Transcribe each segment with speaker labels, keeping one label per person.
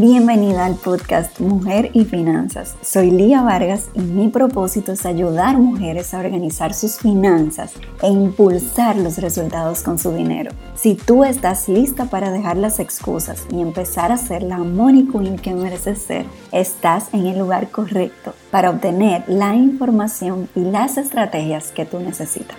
Speaker 1: Bienvenida al podcast Mujer y Finanzas. Soy Lía Vargas y mi propósito es ayudar mujeres a organizar sus finanzas e impulsar los resultados con su dinero. Si tú estás lista para dejar las excusas y empezar a ser la money queen que mereces ser, estás en el lugar correcto para obtener la información y las estrategias que tú necesitas.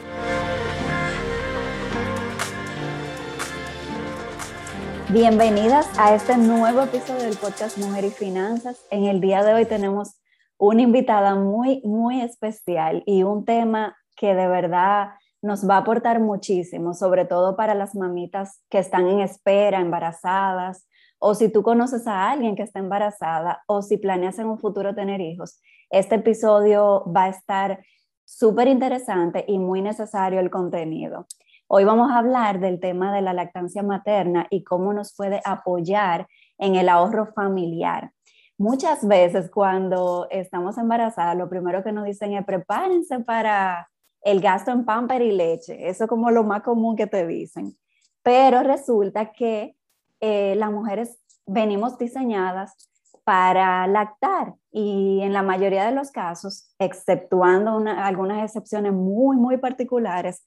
Speaker 1: Bienvenidas a este nuevo episodio del podcast Mujer y Finanzas. En el día de hoy tenemos una invitada muy, muy especial y un tema que de verdad nos va a aportar muchísimo, sobre todo para las mamitas que están en espera, embarazadas, o si tú conoces a alguien que está embarazada, o si planeas en un futuro tener hijos. Este episodio va a estar súper interesante y muy necesario el contenido. Hoy vamos a hablar del tema de la lactancia materna y cómo nos puede apoyar en el ahorro familiar. Muchas veces cuando estamos embarazadas, lo primero que nos dicen es prepárense para el gasto en pamper y leche. Eso es como lo más común que te dicen. Pero resulta que eh, las mujeres venimos diseñadas para lactar y en la mayoría de los casos, exceptuando algunas excepciones muy, muy particulares,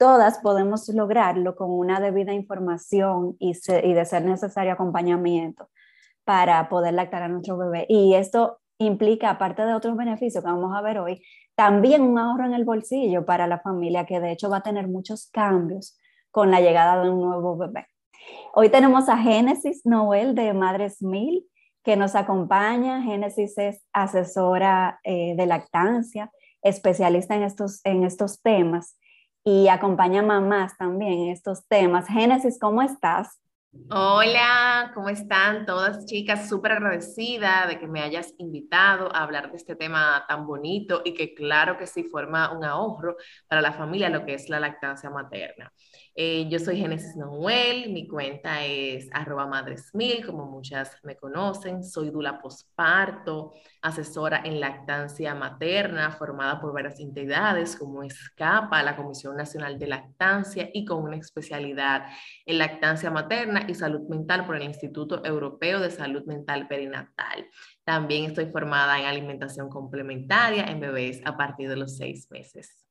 Speaker 1: todas podemos lograrlo con una debida información y, de ser necesario acompañamiento para poder lactar a nuestro bebé. Y esto implica, aparte de otros beneficios que vamos a ver hoy, también un ahorro en el bolsillo para la familia que de hecho va a tener muchos cambios con la llegada de un nuevo bebé. Hoy tenemos a Génesis Noel de Madres Mil que nos acompaña. Génesis es asesora eh, de lactancia, especialista en estos, en estos temas y acompaña mamás también en estos temas. Génesis, ¿cómo estás?
Speaker 2: Hola, ¿cómo están todas chicas? Súper agradecida de que me hayas invitado a hablar de este tema tan bonito y que claro que sí forma un ahorro para la familia, lo que es la lactancia materna. Eh, yo soy Génesis Noel, mi cuenta es arroba madresmil, como muchas me conocen. Soy dula posparto, asesora en lactancia materna, formada por varias entidades como ESCAPA, la Comisión Nacional de Lactancia, y con una especialidad en lactancia materna y salud mental por el Instituto Europeo de Salud Mental Perinatal. También estoy formada en alimentación complementaria en bebés a partir de los seis meses.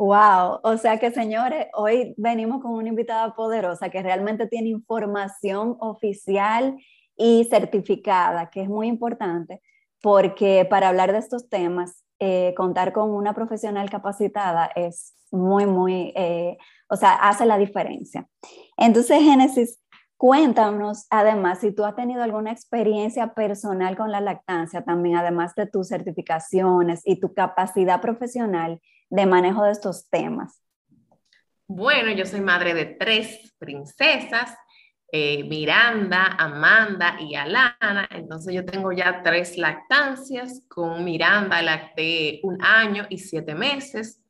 Speaker 1: Wow, o sea que señores, hoy venimos con una invitada poderosa que realmente tiene información oficial y certificada, que es muy importante, porque para hablar de estos temas, eh, contar con una profesional capacitada es muy, muy, eh, o sea, hace la diferencia. Entonces, Génesis, cuéntanos, además, si tú has tenido alguna experiencia personal con la lactancia, también además de tus certificaciones y tu capacidad profesional de manejo de estos temas?
Speaker 2: Bueno, yo soy madre de tres princesas, eh, Miranda, Amanda y Alana. Entonces yo tengo ya tres lactancias. Con Miranda lacté un año y siete meses.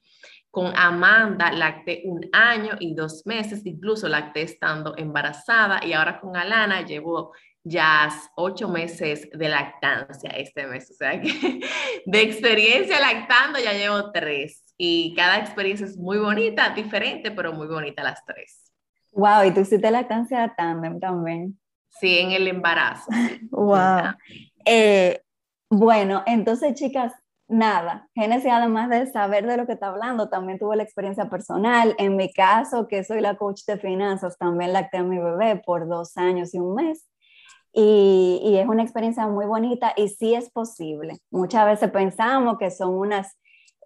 Speaker 2: Con Amanda lacté un año y dos meses. Incluso lacté estando embarazada. Y ahora con Alana llevo ya ocho meses de lactancia este mes. O sea que de experiencia lactando ya llevo tres y cada experiencia es muy bonita, diferente, pero muy bonita las tres.
Speaker 1: Wow, y tú hiciste lactancia tándem también.
Speaker 2: Sí, en el embarazo.
Speaker 1: wow. Eh, bueno, entonces chicas, nada, Génesis además de saber de lo que está hablando, también tuvo la experiencia personal. En mi caso, que soy la coach de finanzas, también lacté a mi bebé por dos años y un mes. Y, y, es una experiencia muy bonita y sí es posible. Muchas veces pensamos que son unas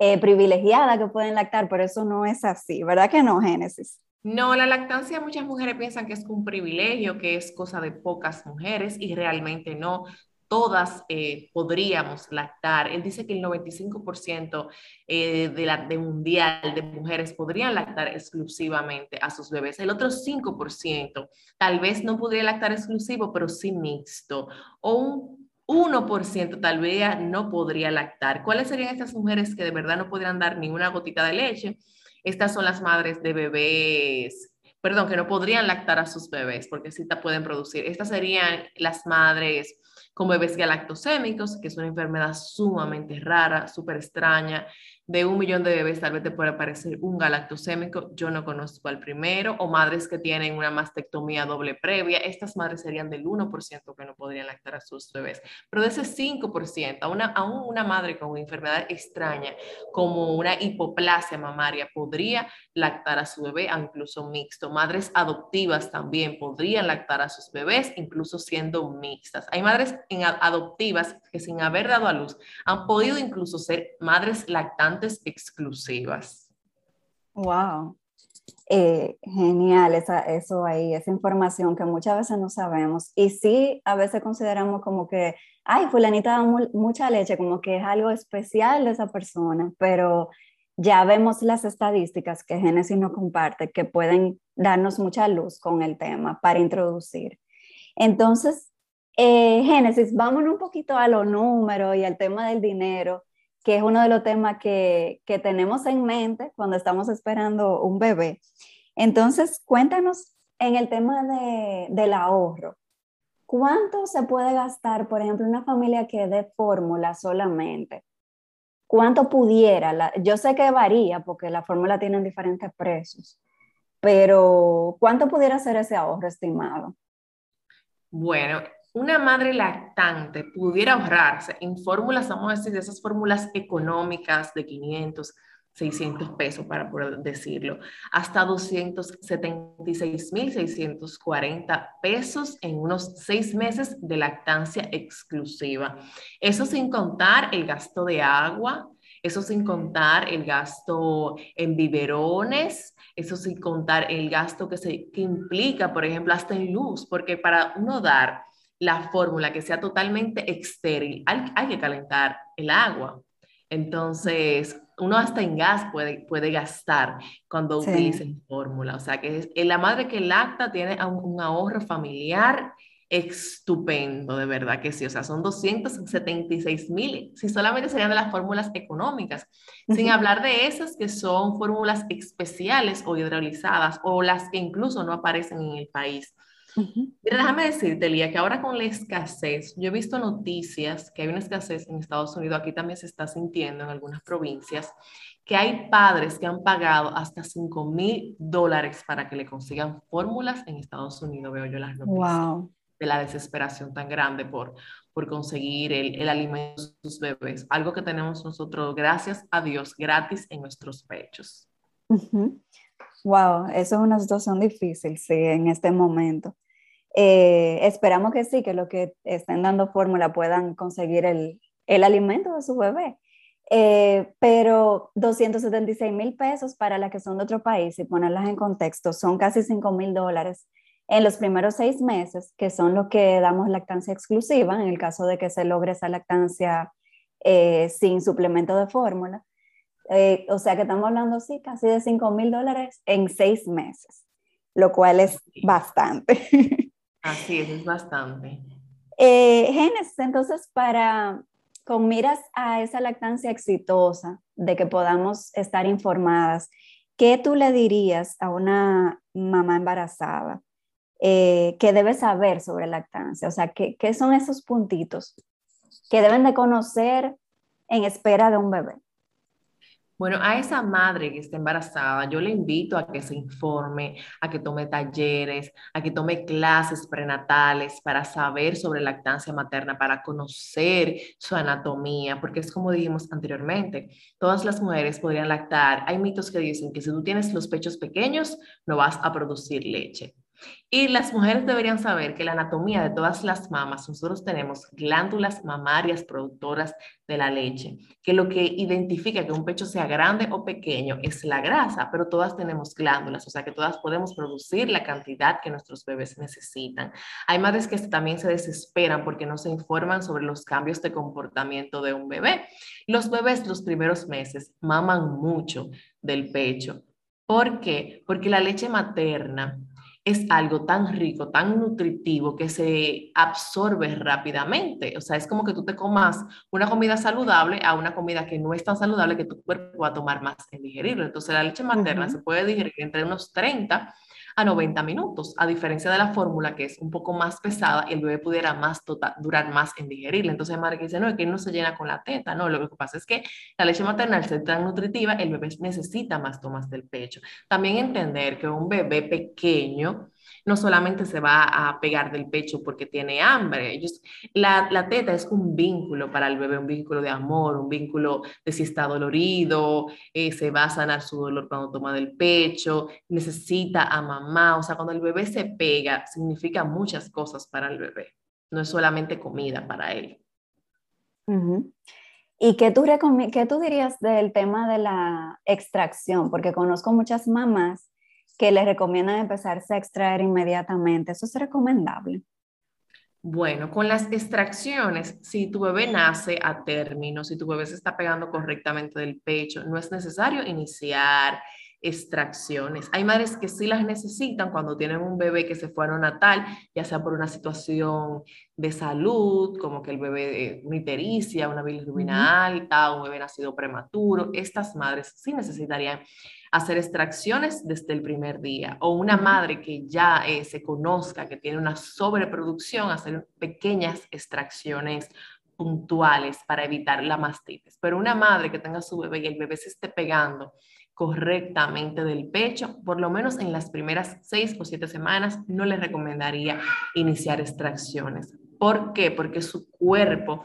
Speaker 1: eh, privilegiada que pueden lactar, pero eso no es así, ¿verdad que no, Génesis?
Speaker 2: No, la lactancia muchas mujeres piensan que es un privilegio, que es cosa de pocas mujeres y realmente no. Todas eh, podríamos lactar. Él dice que el 95% eh, de, la, mundial de mujeres podrían lactar exclusivamente a sus bebés. El otro 5% tal vez no podría lactar exclusivo, pero sí mixto. O un 1% tal vez no podría lactar. ¿Cuáles serían estas mujeres que de verdad no podrían dar ninguna gotita de leche? Estas son las madres de bebés, perdón, que no podrían lactar a sus bebés porque sí te pueden producir. Estas serían las madres con bebés galactosémicos, que es una enfermedad sumamente rara, súper extraña, de un millón de bebés tal vez te puede aparecer un galactosémico, yo no conozco al primero, o madres que tienen una mastectomía doble previa, estas madres serían del 1% que no podrían lactar a sus bebés, pero de ese 5%, a una, aún una madre con una enfermedad extraña como una hipoplasia mamaria podría lactar a su bebé, incluso mixto. Madres adoptivas también podrían lactar a sus bebés, incluso siendo mixtas. Hay madres adoptivas que sin haber dado a luz han podido incluso ser madres lactantes exclusivas.
Speaker 1: Wow. Eh, genial, esa, eso ahí, esa información que muchas veces no sabemos. Y sí, a veces consideramos como que, ay, fulanita da mucha leche, como que es algo especial de esa persona, pero ya vemos las estadísticas que Génesis nos comparte que pueden darnos mucha luz con el tema para introducir. Entonces, eh, Génesis, vámonos un poquito a los números y al tema del dinero, que es uno de los temas que, que tenemos en mente cuando estamos esperando un bebé. Entonces, cuéntanos en el tema de, del ahorro. ¿Cuánto se puede gastar, por ejemplo, una familia que dé fórmula solamente? ¿Cuánto pudiera? yo sé que varía porque la fórmula tiene diferentes precios, pero ¿cuánto pudiera ser ese ahorro estimado?
Speaker 2: Bueno, una madre lactante pudiera ahorrarse en fórmulas, vamos a decir, de esas fórmulas económicas de 500, 600 pesos, para poder decirlo, hasta 276.640 pesos en unos seis meses de lactancia exclusiva. Eso sin contar el gasto de agua, eso sin contar el gasto en biberones, eso sin contar el gasto que, se, que implica, por ejemplo, hasta en luz, porque para uno dar la fórmula que sea totalmente estéril, hay, que calentar el agua. Entonces, uno hasta en gas puede, puede gastar cuando utiliza fórmula. O sea, que la madre que lacta tiene un, ahorro familiar estupendo, de verdad que sí. O sea, son 276 mil, si solamente serían de las fórmulas económicas, sin hablar de esas que son fórmulas especiales o hidrolizadas o las que incluso no aparecen en el país déjame decirte, Lía, que ahora con la escasez, yo he visto noticias que hay una escasez en Estados Unidos, aquí también se está sintiendo en algunas provincias, que hay padres que han pagado hasta 5 mil dólares para que le consigan fórmulas en Estados Unidos, veo yo las noticias. De la desesperación tan grande por, por conseguir el, el alimento de sus bebés. Algo que tenemos nosotros, gracias a Dios, gratis en nuestros pechos.
Speaker 1: Wow, eso es una situación difícil, sí, en este momento. Eh, esperamos que sí, que los que estén dando fórmula puedan conseguir el, el alimento de su bebé. Eh, pero 276 mil pesos para las que son de otro país, y ponerlas en contexto, son casi 5 mil dólares en los primeros seis meses, que son los que damos lactancia exclusiva, en el caso de que se logre esa lactancia eh, sin suplemento de fórmula. o sea que estamos hablando, sí, casi de 5 mil dólares en seis meses, lo cual es bastante.
Speaker 2: Así es, es bastante.
Speaker 1: Eh, Génesis, entonces, para, con miras a esa lactancia exitosa, de que podamos estar informadas, ¿qué tú le dirías a una mamá embarazada eh, que debe saber sobre lactancia? O sea, ¿qué, ¿qué son esos puntitos que deben de conocer en espera de un bebé?
Speaker 2: Bueno, a esa madre que está embarazada, yo le invito a que se informe, a que tome talleres, a que tome clases prenatales para saber sobre lactancia materna, para conocer su anatomía, porque es como dijimos anteriormente, todas las mujeres podrían lactar. Hay mitos que dicen que si tú tienes los pechos pequeños, no vas a producir leche. Y las mujeres deberían saber que la anatomía de todas las mamas, nosotros tenemos glándulas mamarias productoras de la leche, que lo que identifica que un pecho sea grande o pequeño es la grasa, pero todas tenemos glándulas, o sea que todas podemos producir la cantidad que nuestros bebés necesitan. Hay madres que también se desesperan porque no se informan sobre los cambios de comportamiento de un bebé. Los bebés los primeros meses maman mucho del pecho. ¿Por qué? Porque la leche materna es algo tan rico, tan nutritivo que se absorbe rápidamente. O sea, es como que tú te comas una comida saludable a una comida que no es tan saludable que tu cuerpo va a tomar más en digerirlo. Entonces, la leche materna se puede digerir entre unos 30 a 90 minutos, a diferencia de la fórmula que es un poco más pesada y el bebé pudiera más tota, durar más en digerirla. Entonces, que dice, no, es que no se llena con la teta, no, lo que pasa es que la leche maternal se tan nutritiva, el bebé necesita más tomas del pecho. También entender que un bebé pequeño, no solamente se va a pegar del pecho porque tiene hambre. Ellos, la, la, teta es un vínculo para el bebé, un vínculo de amor, un vínculo de si está dolorido, eh, se va a sanar su dolor cuando toma del pecho, necesita a mamá. O sea, cuando el bebé se pega, significa muchas cosas para el bebé. No es solamente comida para él.
Speaker 1: ¿Y qué tú, qué tú dirías del tema de la extracción? Porque conozco muchas mamás que les recomiendan empezarse a extraer inmediatamente. ¿Eso es recomendable?
Speaker 2: Bueno, con las extracciones, si tu bebé nace a término, si tu bebé se está pegando correctamente del pecho, no es necesario iniciar extracciones. Hay madres que sí las necesitan cuando tienen un bebé que se fue a natal, ya sea por una situación de salud, como que el bebé, eh, una ictericia, una bilirrubina alta, un bebé nacido prematuro. Estas madres sí necesitarían hacer extracciones desde el primer día. O una madre que ya eh, se conozca que tiene una sobreproducción, hacer pequeñas extracciones puntuales para evitar la mastitis. Pero una madre que tenga su bebé y el bebé se esté pegando correctamente del pecho, por lo menos en las primeras seis o siete semanas, no le recomendaría iniciar extracciones. ¿Por qué? Porque su cuerpo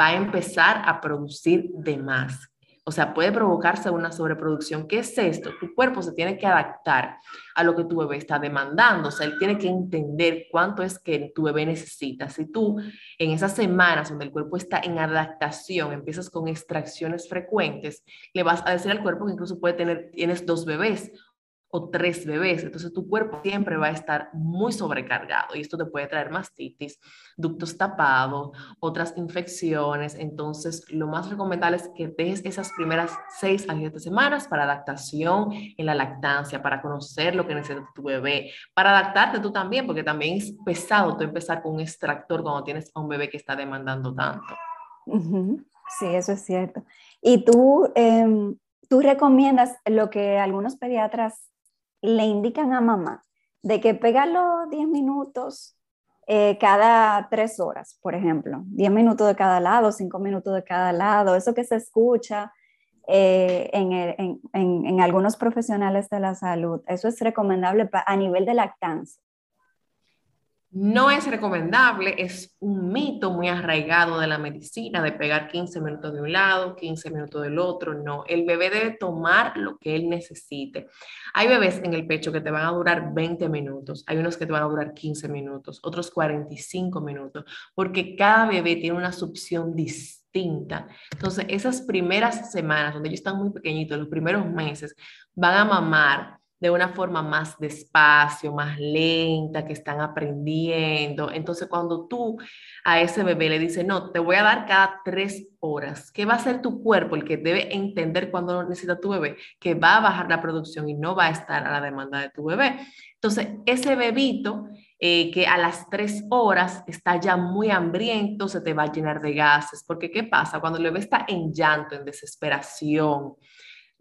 Speaker 2: va a empezar a producir de más. O sea, puede provocarse una sobreproducción. ¿Qué es esto? Tu cuerpo se tiene que adaptar a lo que tu bebé está demandando. O sea, él tiene que entender cuánto es que tu bebé necesita. Si tú en esas semanas donde el cuerpo está en adaptación, empiezas con extracciones frecuentes, le vas a decir al cuerpo que incluso puede tener, tienes dos bebés o tres bebés. Entonces tu cuerpo siempre va a estar muy sobrecargado y esto te puede traer mastitis, ductos tapados, otras infecciones. Entonces lo más recomendable es que dejes esas primeras seis a siete semanas para adaptación en la lactancia, para conocer lo que necesita tu bebé, para adaptarte tú también, porque también es pesado tú empezar con un extractor cuando tienes a un bebé que está demandando tanto.
Speaker 1: Sí, eso es cierto. Y tú... Em, tú recomiendas lo que algunos pediatras le indican a mamá de que pega los 10 minutos eh, cada tres horas, por ejemplo, 10 minutos de cada lado, 5 minutos de cada lado, eso que se escucha eh, en, en, algunos profesionales de la salud, eso es recomendable a nivel de lactancia.
Speaker 2: No es recomendable, es un mito muy arraigado de la medicina de pegar 15 minutos de un lado, 15 minutos del otro. No, el bebé debe tomar lo que él necesite. Hay bebés en el pecho que te van a durar 20 minutos, hay unos que te van a durar 15 minutos, otros 45 minutos, porque cada bebé tiene una succión distinta. Entonces, esas primeras semanas, donde ellos están muy pequeñitos, los primeros meses, van a mamar de una forma más despacio, más lenta, que están aprendiendo. Entonces, cuando tú a ese bebé le dices, no, te voy a dar cada tres horas, ¿qué va a hacer tu cuerpo? El que debe entender cuando necesita tu bebé, que va a bajar la producción y no va a estar a la demanda de tu bebé. Entonces, ese bebito eh, que a las tres horas está ya muy hambriento, se te va a llenar de gases, porque ¿qué pasa? Cuando el bebé está en llanto, en desesperación,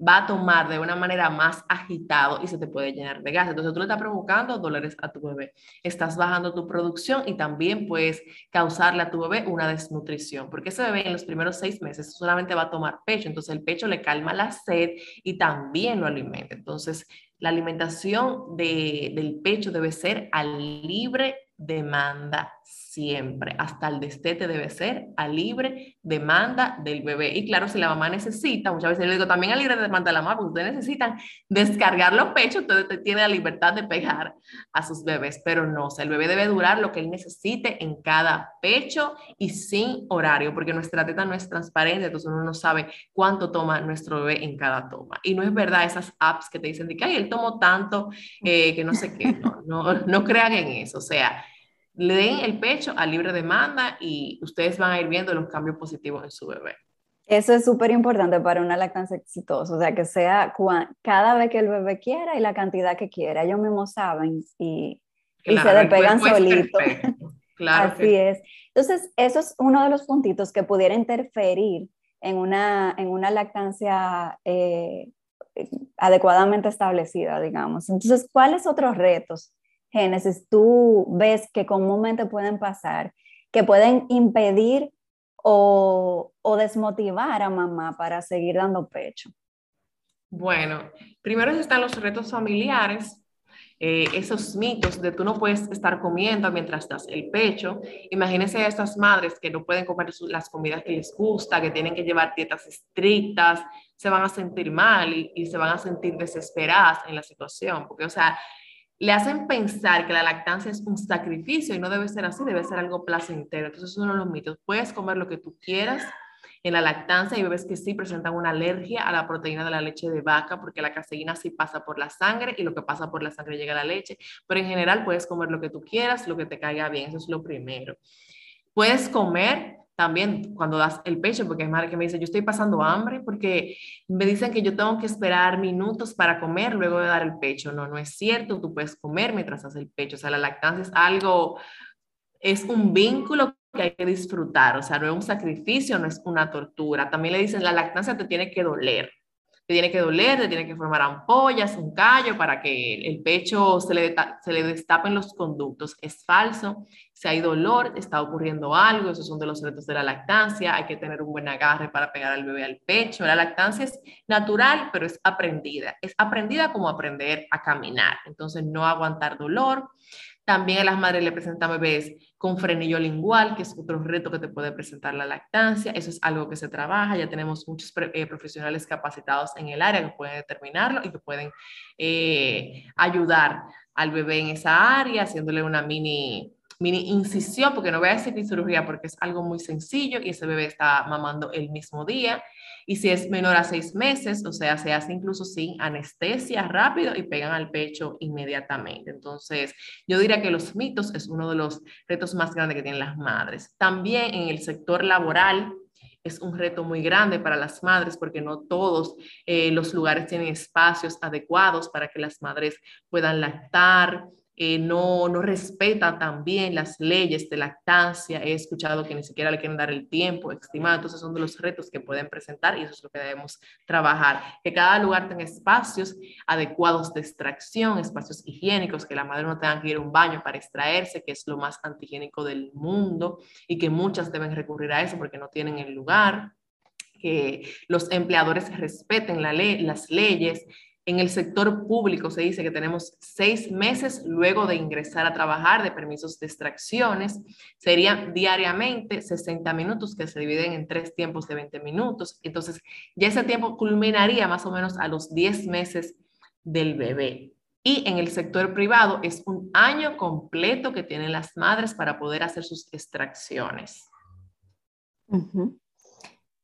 Speaker 2: va a tomar de una manera más agitado y se te puede llenar de gas. Entonces tú le estás provocando dolores a tu bebé. Estás bajando tu producción y también puedes causarle a tu bebé una desnutrición, porque ese bebé en los primeros seis meses solamente va a tomar pecho, entonces el pecho le calma la sed y también lo alimenta. Entonces la alimentación del pecho debe ser a libre demanda siempre, hasta el destete debe ser a libre demanda del bebé. Y claro, si la mamá necesita, muchas veces le digo también a libre demanda de la mamá, porque ustedes necesitan descargar los pechos, entonces tiene la libertad de pegar a sus bebés, pero no, o sea, el bebé debe durar lo que él necesite en cada pecho y sin horario, porque nuestra teta no es transparente, entonces uno no sabe cuánto toma nuestro bebé en cada toma. Y no es verdad esas apps que te dicen de que, ay, él tomó tanto, eh, que no sé qué, no, no crean en eso, o sea, le den el pecho a libre demanda y ustedes van a ir viendo los cambios positivos en su bebé.
Speaker 1: Eso es súper importante para una lactancia exitosa, o sea, que sea cada vez que el bebé quiera y la cantidad que quiera. Ellos mismos saben y, y se despegan solitos. Claro Así es. Entonces, eso es uno de los puntitos que pudiera interferir en una, en una lactancia eh, adecuadamente establecida, digamos. Entonces, ¿cuáles otros retos, Génesis, tú ves que comúnmente pueden pasar, que pueden impedir o, o desmotivar a mamá para seguir dando pecho?
Speaker 2: Bueno, primero están los retos familiares, eh, esos mitos de tú no puedes estar comiendo mientras das el pecho. Imagínense a estas madres que no pueden comer las comidas que les gusta, que tienen que llevar dietas estrictas, se van a sentir mal y, y se van a sentir desesperadas en la situación, porque, o sea, le hacen pensar que la lactancia es un sacrificio y no debe ser así, debe ser algo placentero. Entonces, es uno de los mitos. Puedes comer lo que tú quieras, en la lactancia hay bebés que sí presentan una alergia a la proteína de la leche de vaca porque la caseína sí pasa por la sangre y lo que pasa por la sangre llega a la leche, pero en general puedes comer lo que tú quieras, lo que te caiga bien, eso es lo primero. Puedes comer también cuando das el pecho, porque hay madre que me dice, yo estoy pasando hambre porque me dicen que yo tengo que esperar minutos para comer luego de dar el pecho. No, no es cierto, tú puedes comer mientras das el pecho. O sea, la lactancia es algo, es un vínculo que hay que disfrutar, o sea, no es un sacrificio, no es una tortura. También le dicen, la lactancia te tiene que doler, te tiene que doler, te tiene que formar ampollas, un callo para que el pecho se le, se le destapen los conductos. Es falso, si hay dolor, está ocurriendo algo, esos son de los retos de la lactancia, hay que tener un buen agarre para pegar al bebé al pecho. La lactancia es natural, pero es aprendida. Es aprendida como aprender a caminar, entonces no aguantar dolor. También a las madres le presentan bebés con frenillo lingual, que es otro reto que te puede presentar la lactancia. Eso es algo que se trabaja. Ya tenemos muchos eh, profesionales capacitados en el área que pueden determinarlo y que pueden eh, ayudar al bebé en esa área, haciéndole una mini mini incisión, porque no voy a decir cirugía porque es algo muy sencillo y ese bebé está mamando el mismo día. Y si es menor a seis meses, o sea, se hace incluso sin anestesia rápido y pegan al pecho inmediatamente. Entonces, yo diría que los mitos es uno de los retos más grandes que tienen las madres. También en el sector laboral, es un reto muy grande para las madres porque no todos eh, los lugares tienen espacios adecuados para que las madres puedan lactar, eh, no, no respeta también las leyes de lactancia. He escuchado que ni siquiera le quieren dar el tiempo estimado. Entonces son de los retos que pueden presentar y eso es lo que debemos trabajar. Que cada lugar tenga espacios adecuados de extracción, espacios higiénicos, que la madre no tenga que ir a un baño para extraerse, que es lo más antihigiénico del mundo y que muchas deben recurrir a eso porque no tienen el lugar que los empleadores respeten la ley, las leyes, en el sector público se dice que tenemos seis meses luego de ingresar a trabajar de permisos de extracciones. Serían diariamente 60 minutos que se dividen en tres tiempos de 20 minutos. Entonces, ya ese tiempo culminaría más o menos a los 10 meses del bebé. Y en el sector privado es un año completo que tienen las madres para poder hacer sus extracciones.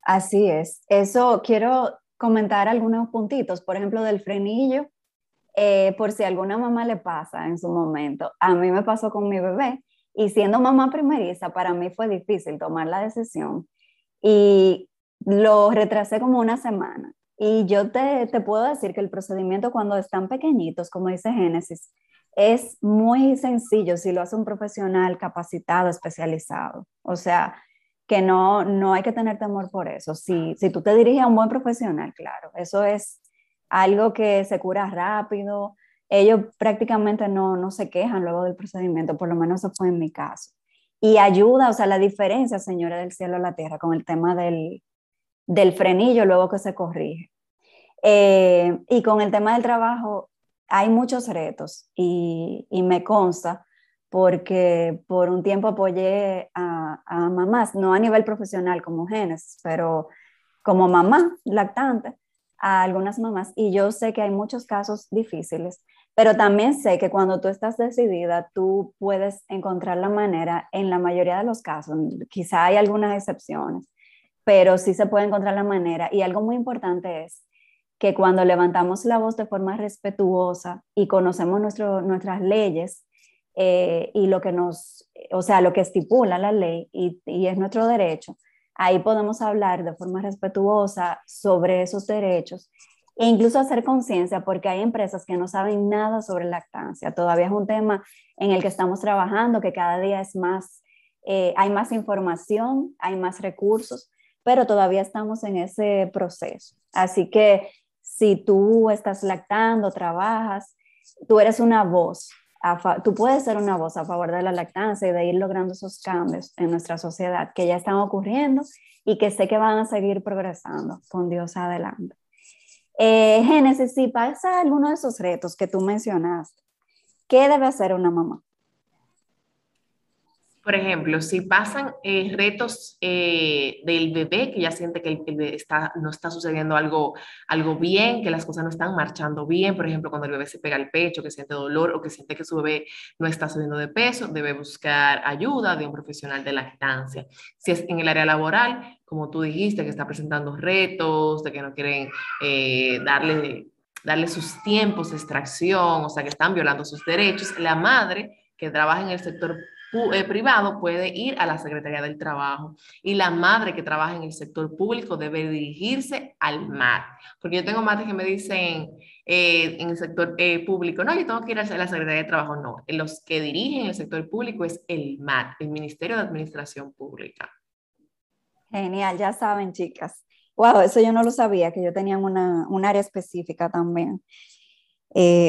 Speaker 1: Así es. Eso quiero comentar algunos puntitos, por ejemplo, del frenillo, eh, por si alguna mamá le pasa en su momento. A mí me pasó con mi bebé y siendo mamá primeriza, para mí fue difícil tomar la decisión y lo retrasé como una semana. Y yo te, te puedo decir que el procedimiento cuando están pequeñitos, como dice Génesis, es muy sencillo si lo hace un profesional capacitado, especializado. O sea, que no, no hay que tener temor por eso. Si, si tú te diriges a un buen profesional, claro, eso es algo que se cura rápido. Ellos prácticamente no, no se quejan luego del procedimiento, por lo menos eso fue en mi caso. Y ayuda, o sea, la diferencia, señora del cielo a la tierra, con el tema del, del frenillo luego que se corrige. Eh, y con el tema del trabajo, hay muchos retos y, y me consta porque por un tiempo apoyé a, mamás, no a nivel profesional como genes, pero como mamá lactante, a algunas mamás. Y yo sé que hay muchos casos difíciles, pero también sé que cuando tú estás decidida, tú puedes encontrar la manera, en la mayoría de los casos, quizá hay algunas excepciones, pero sí se puede encontrar la manera. Y algo muy importante es que cuando levantamos la voz de forma respetuosa y conocemos nuestro, nuestras leyes, eh, y lo que nos, o sea, lo que estipula la ley y, es nuestro derecho, ahí podemos hablar de forma respetuosa sobre esos derechos e incluso hacer conciencia porque hay empresas que no saben nada sobre lactancia. Todavía es un tema en el que estamos trabajando, que cada día es más, eh, hay más información, hay más recursos, pero todavía estamos en ese proceso. Así que si tú estás lactando, trabajas, tú eres una voz, tú puedes ser una voz a favor de la lactancia y de ir logrando esos cambios en nuestra sociedad que ya están ocurriendo y que sé que van a seguir progresando con Dios adelante. Eh, Génesis, si pasa alguno de esos retos que tú mencionaste, ¿qué debe hacer una mamá?
Speaker 2: Por ejemplo, si pasan eh, retos eh, del bebé, que ya siente que el, bebé está, no está sucediendo algo, algo bien, que las cosas no están marchando bien, por ejemplo, cuando el bebé se pega el pecho, que siente dolor o que siente que su bebé no está subiendo de peso, debe buscar ayuda de un profesional de lactancia. Si es en el área laboral, como tú dijiste, que está presentando retos, de que no quieren eh, darle, darle sus tiempos de extracción, o sea, que están violando sus derechos, la madre que trabaja en el sector eh, privado puede ir a la Secretaría del Trabajo y la madre que trabaja en el sector público debe dirigirse al MAT. Porque yo tengo madres que me dicen eh, en el sector eh, público, no, yo tengo que ir a la Secretaría de Trabajo. No, los que dirigen el sector público es el MAT, el Ministerio de Administración Pública.
Speaker 1: Genial, ya saben, chicas. Wow, eso yo no lo sabía, que yo tenía una, un área específica también.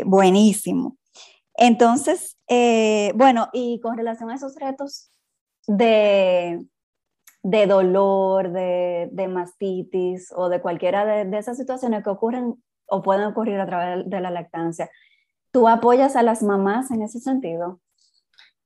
Speaker 1: buenísimo. Entonces, eh, bueno, y con relación a esos retos de, de dolor, de, de, mastitis o de cualquiera de, de, esas situaciones que ocurren o pueden ocurrir a través de la lactancia, ¿tú apoyas a las mamás en ese sentido?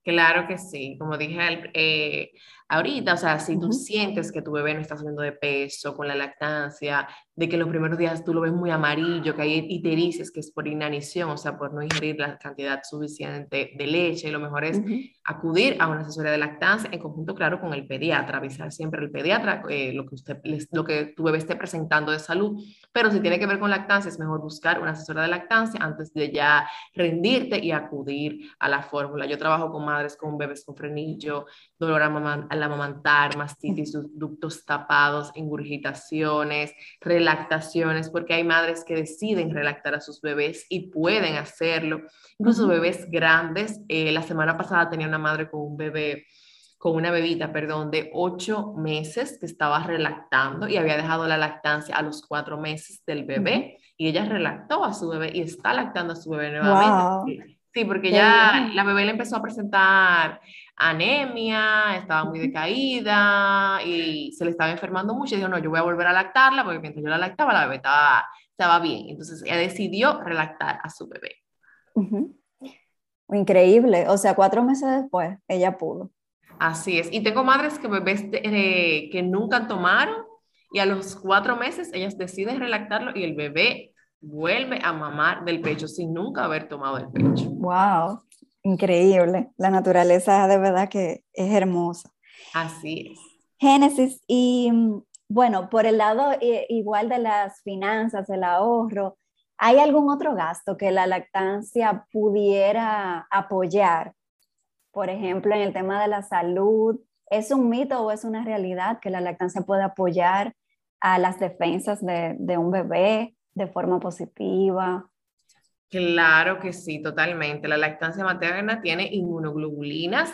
Speaker 2: Claro que sí, como dije eh, ahorita, o sea, si tú sientes que tu bebé no está subiendo de peso con la lactancia, de que los primeros días tú lo ves muy amarillo, que hay ictericia, que es por inanición, o sea, por no ingerir la cantidad suficiente de leche, lo mejor es acudir a una asesoría de lactancia en conjunto, claro, con el pediatra, avisar siempre al pediatra eh, lo, que usted, lo que tu bebé esté presentando de salud, pero si tiene que ver con lactancia, es mejor buscar una asesora de lactancia antes de ya rendirte y acudir a la fórmula. Yo trabajo con madres con bebés con frenillo, dolor al amamantar, mastitis, ductos tapados, ingurgitaciones, relactaciones, porque hay madres que deciden relactar a sus bebés y pueden hacerlo. Incluso bebés grandes. Eh, la semana pasada tenía una madre con un bebé con una bebita, perdón, de ocho meses que estaba relactando y había dejado la lactancia a los cuatro meses del bebé y ella relactó a su bebé y está lactando a su bebé nuevamente. Sí, porque ya la bebé le empezó a presentar anemia, estaba muy decaída y se le estaba enfermando mucho. Y dijo, no, yo voy a volver a lactarla porque mientras yo la lactaba, la bebé estaba, estaba bien. Entonces ella decidió relactar a su bebé.
Speaker 1: Increíble. O sea, cuatro meses después, ella pudo.
Speaker 2: Así es. Y tengo madres que bebés eh, que nunca tomaron y a los cuatro meses ellas deciden relactarlo y el bebé vuelve a mamar del pecho sin nunca haber tomado el pecho.
Speaker 1: ¡Wow! Increíble. La naturaleza de verdad que es hermosa.
Speaker 2: Así es.
Speaker 1: Génesis, y bueno, por el lado eh, igual de las finanzas, el ahorro, ¿hay algún otro gasto que la lactancia pudiera apoyar? Por ejemplo, en el tema de la salud, ¿es un mito o es una realidad que la lactancia puede apoyar a las defensas de, de un bebé? De forma positiva.
Speaker 2: Claro que sí, totalmente. La lactancia materna tiene inmunoglobulinas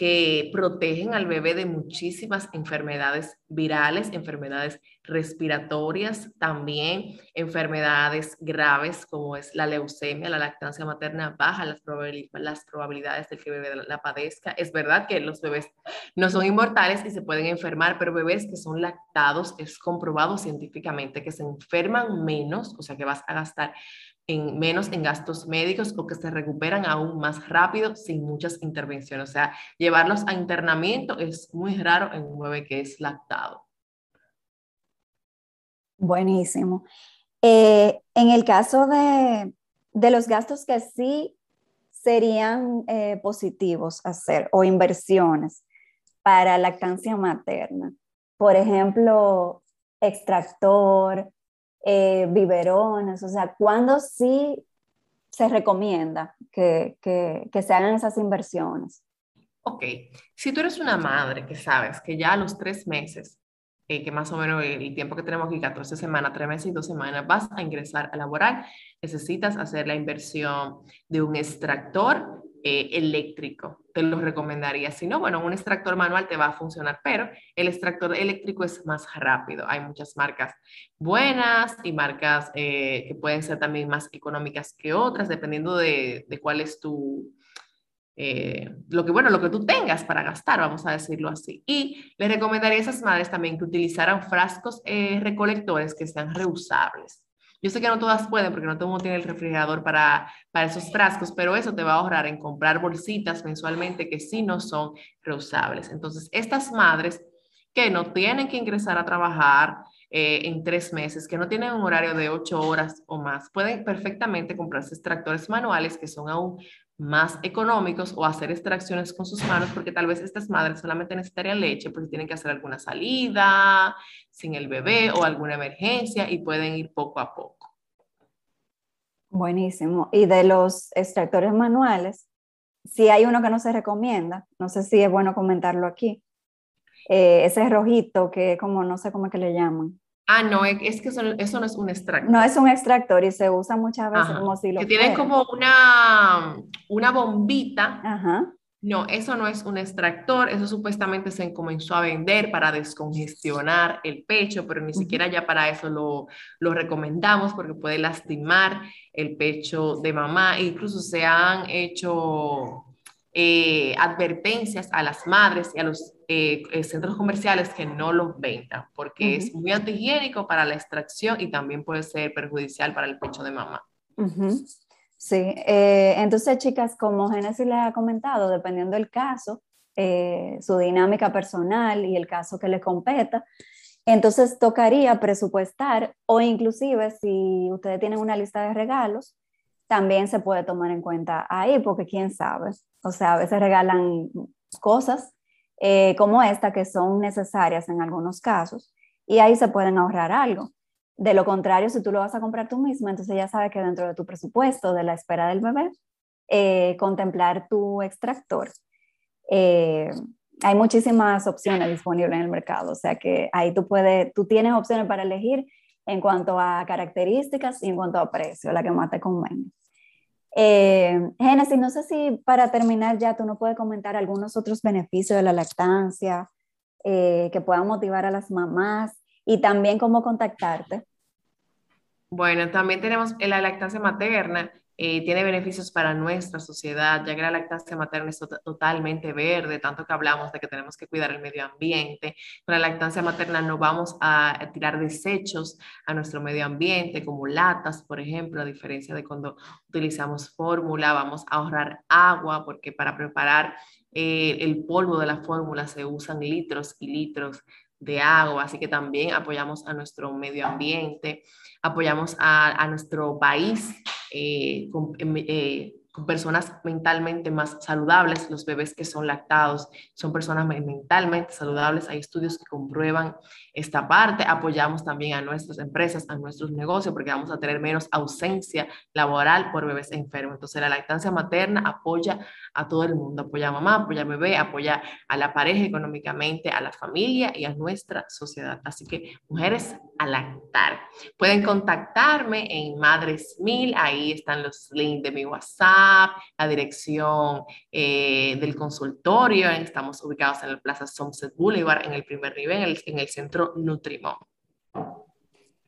Speaker 2: que protegen al bebé de muchísimas enfermedades virales, enfermedades respiratorias, también enfermedades graves como es la leucemia, la lactancia materna baja las, probabilidades de que el bebé la padezca. Es verdad que los bebés no son inmortales y se pueden enfermar, pero bebés que son lactados es comprobado científicamente que se enferman menos, o sea que vas a gastar en menos en gastos médicos o que se recuperan aún más rápido sin muchas intervenciones. O sea, llevarlos a internamiento es muy raro en un bebé que es lactado.
Speaker 1: Buenísimo. Eh, en el caso de, de, los gastos que sí serían eh, positivos hacer o inversiones para lactancia materna, por ejemplo, extractor, eh, biberones, o sea, ¿cuándo sí se recomienda que, que, que, se hagan esas inversiones?
Speaker 2: Ok, si tú eres una madre que sabes que ya a los tres meses, eh, que más o menos el tiempo que tenemos aquí, 14 semanas, tres meses y dos semanas, vas a ingresar a laboral, necesitas hacer la inversión de un extractor eh, eléctrico, te lo recomendaría. Si no, bueno, un extractor manual te va a funcionar, pero el extractor eléctrico es más rápido. Hay muchas marcas buenas y marcas eh, que pueden ser también más económicas que otras, dependiendo de, de cuál es tu, eh, lo que, bueno, lo que tú tengas para gastar, vamos a decirlo así. Y le recomendaría a esas madres también que utilizaran frascos recolectores que sean reusables. Yo sé que no todas pueden porque no todo el mundo tiene el refrigerador para, para esos frascos, pero eso te va a ahorrar en comprar bolsitas mensualmente que sí no son reusables. Entonces, estas madres que no tienen que ingresar a trabajar eh, en tres meses, que no tienen un horario de ocho horas o más, pueden perfectamente comprarse extractores manuales que son aún más económicos o hacer extracciones con sus manos, porque tal vez estas madres solamente necesitarían leche porque tienen que hacer alguna salida sin el bebé o alguna emergencia y pueden ir poco a poco.
Speaker 1: Buenísimo. Y de los extractores manuales, si hay uno que no se recomienda, no sé si es bueno comentarlo aquí, eh, ese rojito que como no sé cómo es que le llaman.
Speaker 2: Ah, no, es que eso, no es un extractor.
Speaker 1: No es un extractor y se usa muchas veces como si lo
Speaker 2: Que tiene como una, una bombita. Ajá. No, eso no es un extractor, eso supuestamente se comenzó a vender para descongestionar el pecho, pero ni siquiera ya para eso lo, lo, recomendamos porque puede lastimar el pecho de mamá. E incluso se han hecho eh, advertencias a las madres y a los eh, eh, centros comerciales que no los vendan, porque es muy antihigiénico para la extracción y también puede ser perjudicial para el pecho de mamá.
Speaker 1: Sí, entonces chicas, como Genesis les ha comentado, dependiendo del caso, su dinámica personal y el caso que le competa, entonces tocaría presupuestar o inclusive si ustedes tienen una lista de regalos, también se puede tomar en cuenta ahí, porque quién sabe, o sea, a veces regalan cosas eh, como esta que son necesarias en algunos casos y ahí se pueden ahorrar algo. De lo contrario, si tú lo vas a comprar tú misma, entonces ya sabes que dentro de tu presupuesto de la espera del bebé, eh, contemplar tu extractor. Eh, hay muchísimas opciones disponibles en el mercado, o sea que ahí tú puedes, tú tienes opciones para elegir en cuanto a características y en cuanto a precio, la que más te convenga. Eh, Génesis, no sé si para terminar ya tú no puedes comentar algunos otros beneficios de la lactancia eh, que puedan motivar a las mamás y también cómo contactarte.
Speaker 2: Bueno, también tenemos la lactancia materna, eh, tiene beneficios para nuestra sociedad, ya que la lactancia materna es totalmente verde, tanto que hablamos de que tenemos que cuidar el medio ambiente. Con la lactancia materna no vamos a tirar desechos a nuestro medio ambiente, como latas, por ejemplo, a diferencia de cuando utilizamos fórmula, vamos a ahorrar agua, porque para preparar eh, el polvo de la fórmula se usan litros y litros de agua, así que también apoyamos a nuestro medio ambiente, apoyamos a nuestro país eh, con, personas mentalmente más saludables, los bebés que son lactados son personas mentalmente saludables, hay estudios que comprueban esta parte, apoyamos también a nuestras empresas, a nuestros negocios, porque vamos a tener menos ausencia laboral por bebés enfermos. Entonces la lactancia materna apoya a todo el mundo, apoya a mamá, apoya a bebé, apoya a la pareja económicamente, a la familia y a nuestra sociedad. Así que mujeres a lactar. Pueden contactarme en Madres Mil, ahí están los links de mi WhatsApp la dirección eh, del consultorio. Estamos ubicados en la Plaza Sunset Boulevard, en el primer nivel, en el, centro Nutrimón.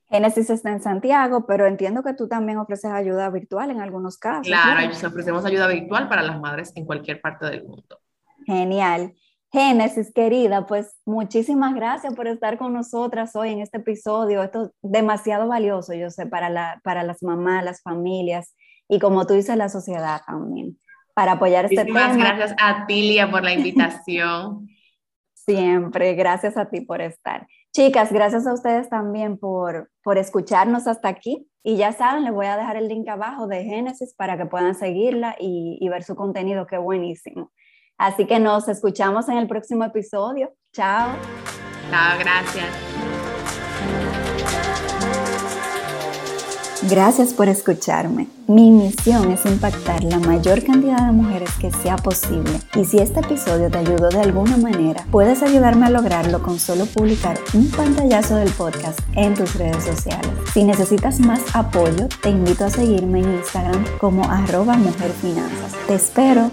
Speaker 1: Génesis está en Santiago, pero entiendo que tú también ofreces ayuda virtual en algunos casos.
Speaker 2: Claro, ofrecemos ayuda virtual para las madres en cualquier parte del mundo.
Speaker 1: Genial. Génesis, querida, pues muchísimas gracias por estar con nosotras hoy en este episodio. Esto es demasiado valioso, yo sé, para, la, para las mamás, las familias y como tú dices, la sociedad también, para apoyar este tema.
Speaker 2: Muchísimas gracias a Tilia por la invitación.
Speaker 1: Siempre, gracias a ti por estar. Chicas, gracias a ustedes también por, por escucharnos hasta aquí. Y ya saben, les voy a dejar el link abajo de Génesis para que puedan seguirla y, y ver su contenido, que buenísimo. Así que nos escuchamos en el próximo episodio. Chao.
Speaker 2: Chao, gracias.
Speaker 1: Gracias por escucharme. Mi misión es impactar la mayor cantidad de mujeres que sea posible. Y si este episodio te ayudó de alguna manera, puedes ayudarme a lograrlo con solo publicar un pantallazo del podcast en tus redes sociales. Si necesitas más apoyo, te invito a seguirme en Instagram como arroba mujerfinanzas. Te espero.